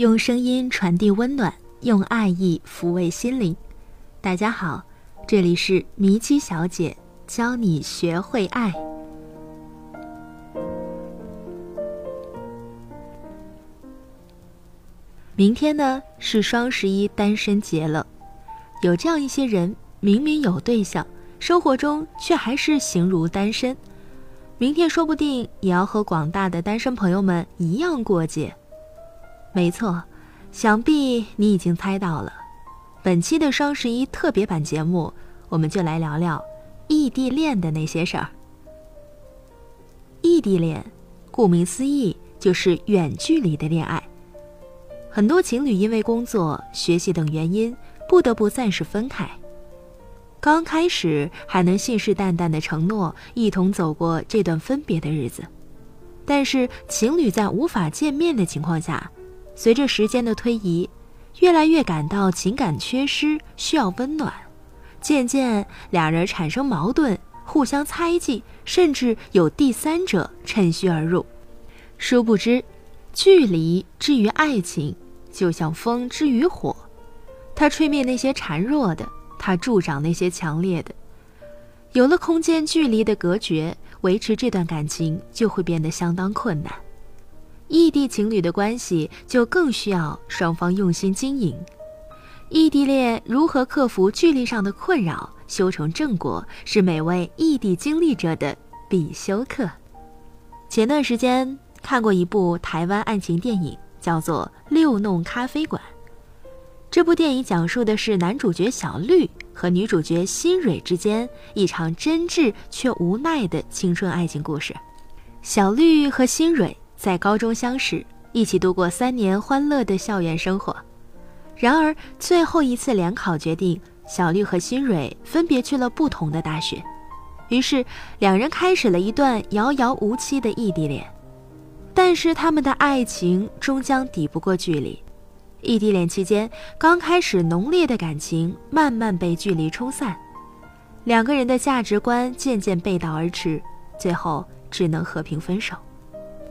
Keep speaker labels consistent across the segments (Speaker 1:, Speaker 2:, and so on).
Speaker 1: 用声音传递温暖，用爱意抚慰心灵。大家好，这里是迷七小姐教你学会爱。明天呢是双十一单身节了，有这样一些人，明明有对象，生活中却还是形如单身。明天说不定也要和广大的单身朋友们一样过节。没错，想必你已经猜到了。本期的双十一特别版节目，我们就来聊聊异地恋的那些事儿。异地恋，顾名思义就是远距离的恋爱。很多情侣因为工作、学习等原因，不得不暂时分开。刚开始还能信誓旦旦的承诺一同走过这段分别的日子，但是情侣在无法见面的情况下，随着时间的推移，越来越感到情感缺失，需要温暖，渐渐两人产生矛盾，互相猜忌，甚至有第三者趁虚而入。殊不知，距离之于爱情，就像风之于火，它吹灭那些孱弱的。它助长那些强烈的，有了空间距离的隔绝，维持这段感情就会变得相当困难。异地情侣的关系就更需要双方用心经营。异地恋如何克服距离上的困扰，修成正果，是每位异地经历者的必修课。前段时间看过一部台湾爱情电影，叫做《六弄咖啡馆》。这部电影讲述的是男主角小绿和女主角新蕊之间一场真挚却无奈的青春爱情故事。小绿和新蕊在高中相识，一起度过三年欢乐的校园生活。然而，最后一次联考决定，小绿和新蕊分别去了不同的大学，于是两人开始了一段遥遥无期的异地恋。但是，他们的爱情终将抵不过距离。异地恋期间，刚开始浓烈的感情慢慢被距离冲散，两个人的价值观渐渐背道而驰，最后只能和平分手。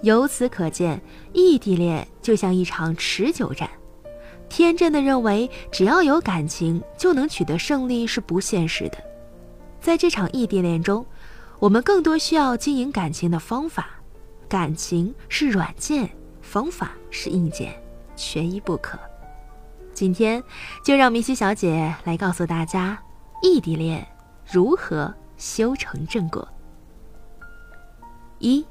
Speaker 1: 由此可见，异地恋就像一场持久战。天真的认为只要有感情就能取得胜利是不现实的。在这场异地恋中，我们更多需要经营感情的方法。感情是软件，方法是硬件。缺一不可。今天就让明熙小姐来告诉大家，异地恋如何修成正果。一，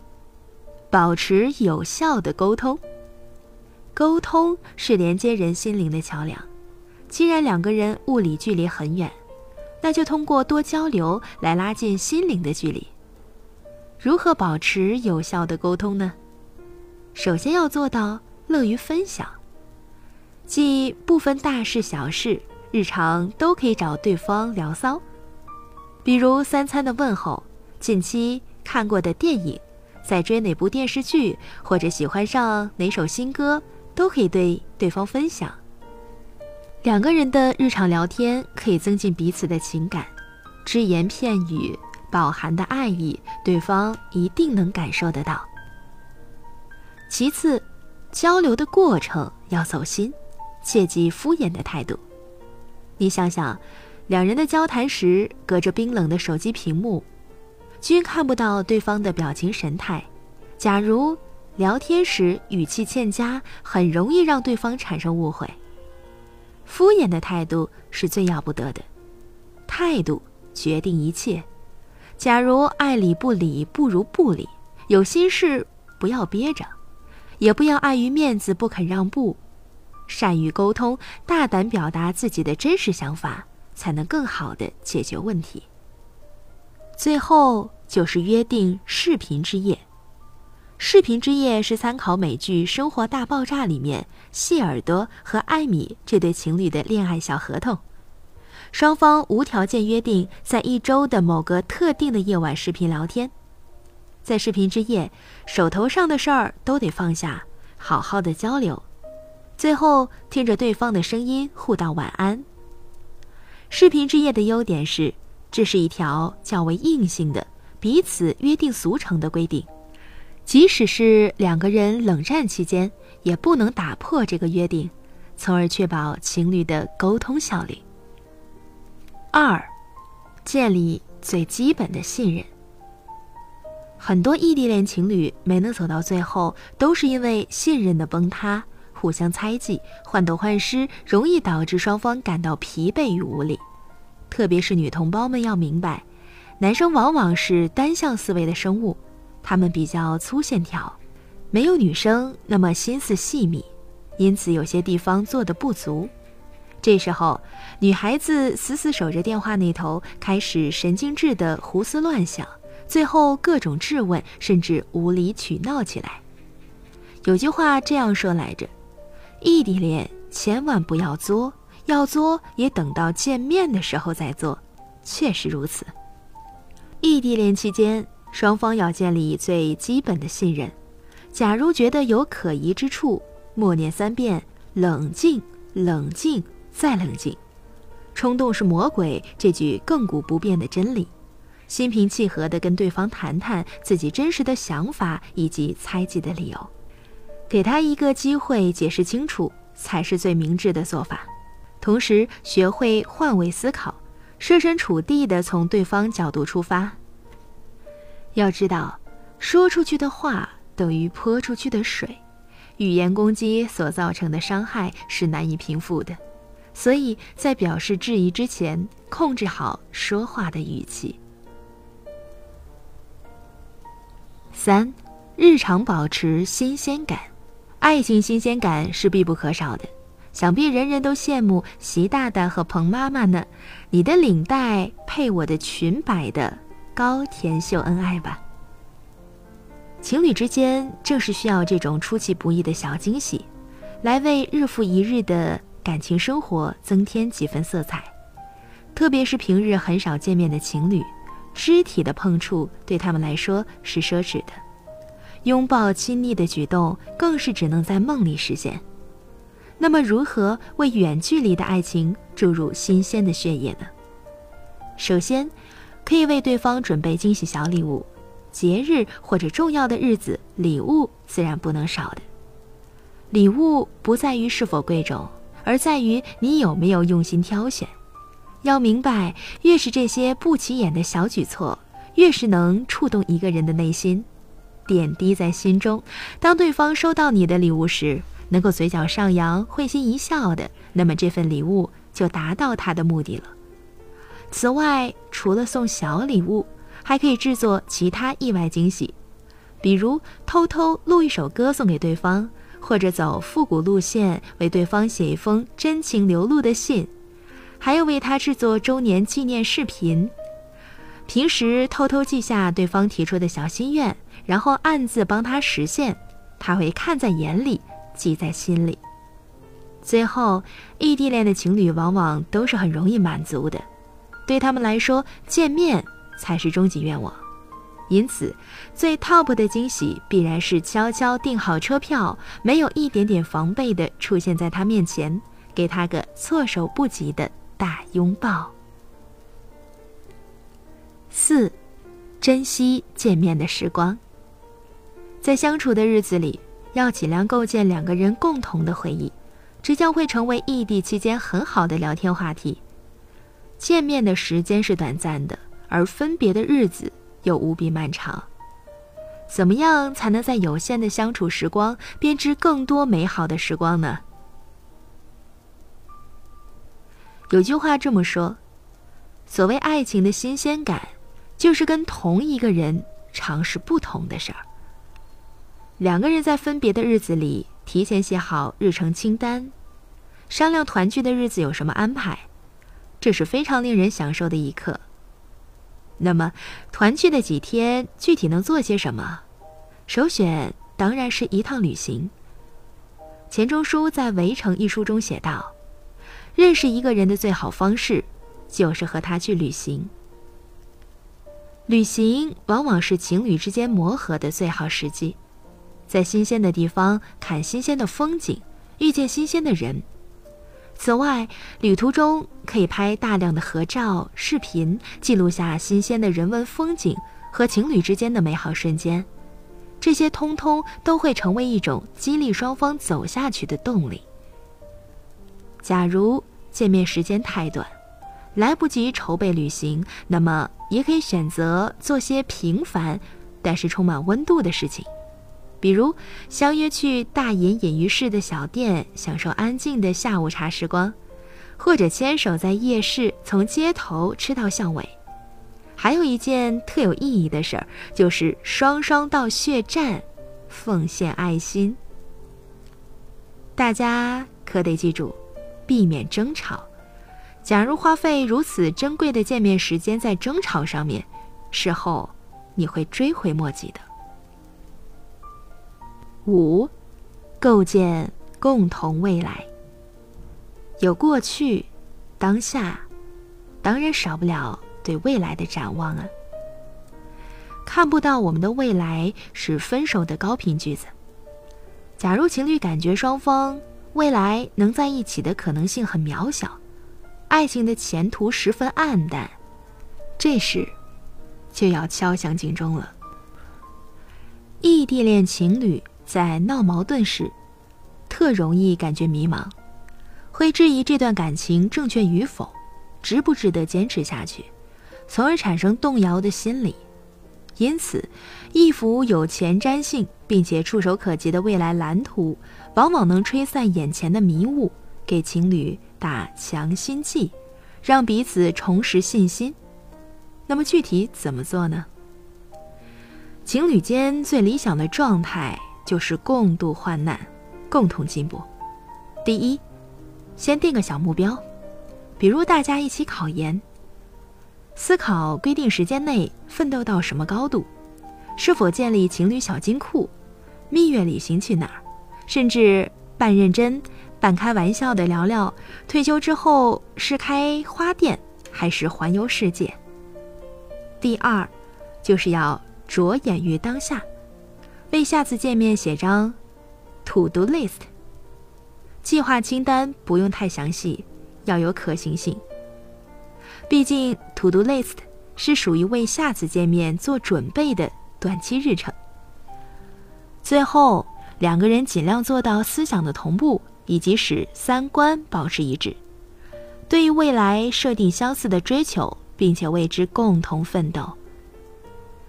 Speaker 1: 保持有效的沟通。沟通是连接人心灵的桥梁。既然两个人物理距离很远，那就通过多交流来拉近心灵的距离。如何保持有效的沟通呢？首先要做到乐于分享。即不分大事小事，日常都可以找对方聊骚，比如三餐的问候、近期看过的电影、在追哪部电视剧，或者喜欢上哪首新歌，都可以对对方分享。两个人的日常聊天可以增进彼此的情感，只言片语饱含的爱意，对方一定能感受得到。其次，交流的过程要走心。切忌敷衍的态度。你想想，两人的交谈时隔着冰冷的手机屏幕，均看不到对方的表情神态。假如聊天时语气欠佳，很容易让对方产生误会。敷衍的态度是最要不得的，态度决定一切。假如爱理不理不如不理，有心事不要憋着，也不要碍于面子不肯让步。善于沟通，大胆表达自己的真实想法，才能更好的解决问题。最后就是约定视频之夜。视频之夜是参考美剧《生活大爆炸》里面谢耳朵和艾米这对情侣的恋爱小合同，双方无条件约定在一周的某个特定的夜晚视频聊天。在视频之夜，手头上的事儿都得放下，好好的交流。最后听着对方的声音互道晚安。视频之夜的优点是，这是一条较为硬性的彼此约定俗成的规定，即使是两个人冷战期间，也不能打破这个约定，从而确保情侣的沟通效率。二，建立最基本的信任。很多异地恋情侣没能走到最后，都是因为信任的崩塌，互相猜忌、患得患失，容易导致双方感到疲惫与无力。特别是女同胞们要明白，男生往往是单向思维的生物。他们比较粗线条，没有女生那么心思细密，因此有些地方做的不足。这时候，女孩子死死守着电话那头，开始神经质的胡思乱想，最后各种质问，甚至无理取闹起来。有句话这样说来着：“异地恋千万不要作，要作也等到见面的时候再做。”确实如此。异地恋期间。双方要建立最基本的信任。假如觉得有可疑之处，默念三遍“冷静，冷静，再冷静”。冲动是魔鬼这句亘古不变的真理。心平气和地跟对方谈谈自己真实的想法以及猜忌的理由，给他一个机会解释清楚，才是最明智的做法。同时，学会换位思考，设身处地地从对方角度出发。要知道，说出去的话等于泼出去的水，语言攻击所造成的伤害是难以平复的，所以在表示质疑之前，控制好说话的语气。三，日常保持新鲜感，爱情新鲜感是必不可少的。想必人人都羡慕习大大和彭妈妈呢，你的领带配我的裙摆的。高甜秀恩爱吧。情侣之间正是需要这种出其不意的小惊喜，来为日复一日的感情生活增添几分色彩。特别是平日很少见面的情侣，肢体的碰触对他们来说是奢侈的，拥抱亲昵的举动更是只能在梦里实现。那么，如何为远距离的爱情注入新鲜的血液呢？首先。可以为对方准备惊喜小礼物，节日或者重要的日子，礼物自然不能少的。礼物不在于是否贵重，而在于你有没有用心挑选。要明白，越是这些不起眼的小举措，越是能触动一个人的内心。点滴在心中，当对方收到你的礼物时，能够嘴角上扬、会心一笑的，那么这份礼物就达到他的目的了。此外，除了送小礼物，还可以制作其他意外惊喜，比如偷偷录一首歌送给对方，或者走复古路线为对方写一封真情流露的信，还要为他制作周年纪念视频。平时偷偷记下对方提出的小心愿，然后暗自帮他实现，他会看在眼里，记在心里。最后，异地恋的情侣往往都是很容易满足的。对他们来说，见面才是终极愿望，因此，最 top 的惊喜必然是悄悄订好车票，没有一点点防备的出现在他面前，给他个措手不及的大拥抱。四，珍惜见面的时光。在相处的日子里，要尽量构建两个人共同的回忆，这将会成为异地期间很好的聊天话题。见面的时间是短暂的，而分别的日子又无比漫长。怎么样才能在有限的相处时光编织更多美好的时光呢？有句话这么说：“所谓爱情的新鲜感，就是跟同一个人尝试不同的事儿。”两个人在分别的日子里，提前写好日程清单，商量团聚的日子有什么安排。这是非常令人享受的一刻。那么，团聚的几天具体能做些什么？首选当然是一趟旅行。钱钟书在《围城》一书中写道：“认识一个人的最好方式，就是和他去旅行。旅行往往是情侣之间磨合的最好时机，在新鲜的地方看新鲜的风景，遇见新鲜的人。”此外，旅途中可以拍大量的合照、视频，记录下新鲜的人文风景和情侣之间的美好瞬间。这些通通都会成为一种激励双方走下去的动力。假如见面时间太短，来不及筹备旅行，那么也可以选择做些平凡但是充满温度的事情，比如相约去大隐隐于市的小店，享受安静的下午茶时光，或者牵手在夜市从街头吃到巷尾。还有一件特有意义的事儿，就是双双到血站，奉献爱心。大家可得记住，避免争吵。假如花费如此珍贵的见面时间在争吵上面，事后你会追悔莫及的。五，构建共同未来。有过去，当下，当然少不了。对未来的展望啊，看不到我们的未来是分手的高频句子。假如情侣感觉双方未来能在一起的可能性很渺小，爱情的前途十分暗淡，这时就要敲响警钟了。异地恋情侣在闹矛盾时，特容易感觉迷茫，会质疑这段感情正确与否，值不值得坚持下去。从而产生动摇的心理，因此，一幅有前瞻性并且触手可及的未来蓝图，往往能吹散眼前的迷雾，给情侣打强心剂，让彼此重拾信心。那么具体怎么做呢？情侣间最理想的状态就是共度患难，共同进步。第一，先定个小目标，比如大家一起考研。思考规定时间内奋斗到什么高度，是否建立情侣小金库，蜜月旅行去哪儿，甚至半认真、半开玩笑的聊聊退休之后是开花店还是环游世界。第二，就是要着眼于当下，为下次见面写张 to do list，计划清单不用太详细，要有可行性。毕竟，to do list 是属于为下次见面做准备的短期日程。最后，两个人尽量做到思想的同步，以及使三观保持一致，对于未来设定相似的追求，并且为之共同奋斗。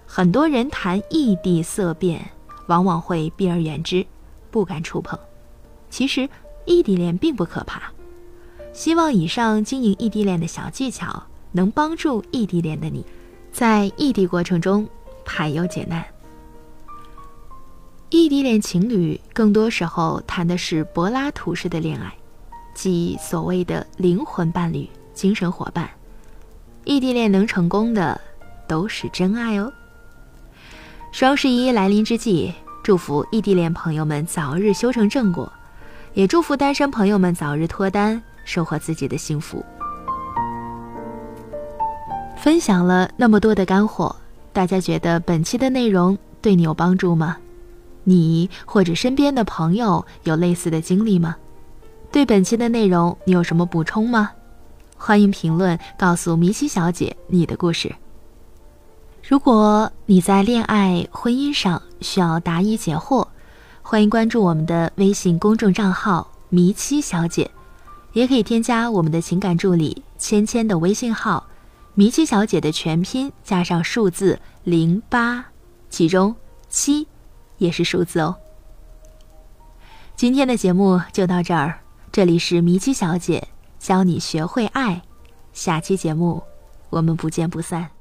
Speaker 1: 很多人谈异地色变，往往会避而远之，不敢触碰。其实，异地恋并不可怕。希望以上经营异地恋的小技巧。能帮助异地恋的你，在异地过程中排忧解难。异地恋情侣更多时候谈的是柏拉图式的恋爱，即所谓的灵魂伴侣、精神伙伴。异地恋能成功的，都是真爱哦。双十一来临之际，祝福异地恋朋友们早日修成正果，也祝福单身朋友们早日脱单，收获自己的幸福。分享了那么多的干货，大家觉得本期的内容对你有帮助吗？你或者身边的朋友有类似的经历吗？对本期的内容你有什么补充吗？欢迎评论告诉米奇小姐你的故事。如果你在恋爱、婚姻上需要答疑解惑，欢迎关注我们的微信公众账号“迷七小姐”，也可以添加我们的情感助理芊芊的微信号。迷七小姐的全拼加上数字零八，其中七也是数字哦。今天的节目就到这儿，这里是迷七小姐教你学会爱，下期节目我们不见不散。